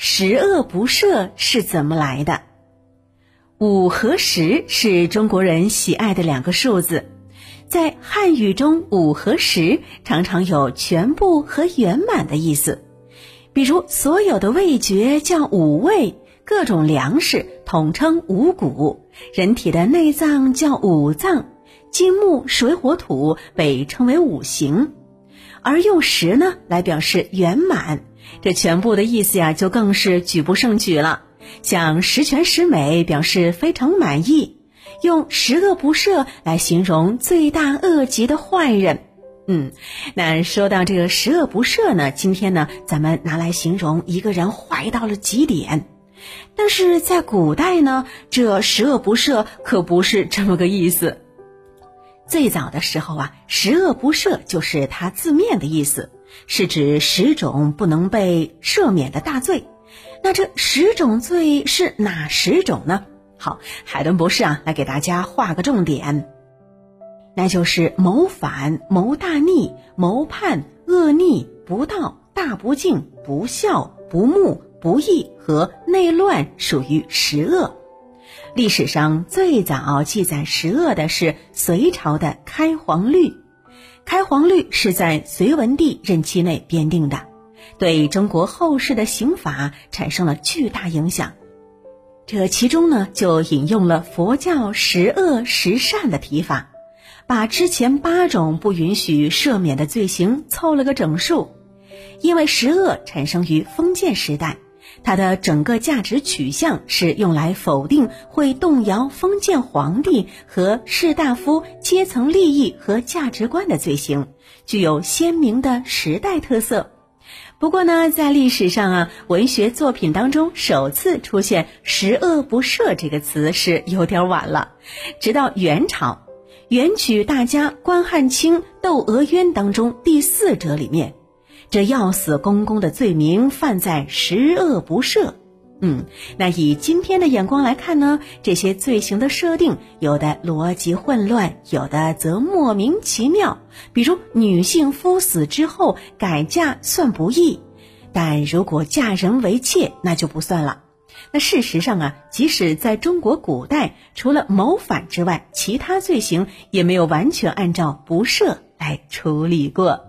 十恶不赦是怎么来的？五和十是中国人喜爱的两个数字，在汉语中，五和十常常有全部和圆满的意思。比如，所有的味觉叫五味，各种粮食统称五谷，人体的内脏叫五脏，金木水火土被称为五行，而用十呢来表示圆满。这全部的意思呀，就更是举不胜举了。像十全十美，表示非常满意；用十恶不赦来形容罪大恶极的坏人。嗯，那说到这个十恶不赦呢，今天呢，咱们拿来形容一个人坏到了极点。但是在古代呢，这十恶不赦可不是这么个意思。最早的时候啊，十恶不赦就是它字面的意思。是指十种不能被赦免的大罪，那这十种罪是哪十种呢？好，海伦博士啊，来给大家画个重点，那就是谋反、谋大逆、谋叛、恶逆、不道、大不敬、不孝、不睦、不义和内乱，属于十恶。历史上最早记载十恶的是隋朝的《开皇律》。开皇律是在隋文帝任期内编定的，对中国后世的刑法产生了巨大影响。这其中呢，就引用了佛教十恶十善的提法，把之前八种不允许赦免的罪行凑了个整数。因为十恶产生于封建时代。它的整个价值取向是用来否定会动摇封建皇帝和士大夫阶层利益和价值观的罪行，具有鲜明的时代特色。不过呢，在历史上啊，文学作品当中首次出现“十恶不赦”这个词是有点晚了，直到元朝，元曲大家关汉卿《窦娥冤》当中第四折里面。这要死公公的罪名犯在十恶不赦，嗯，那以今天的眼光来看呢，这些罪行的设定有的逻辑混乱，有的则莫名其妙。比如女性夫死之后改嫁算不义，但如果嫁人为妾那就不算了。那事实上啊，即使在中国古代，除了谋反之外，其他罪行也没有完全按照不赦来处理过。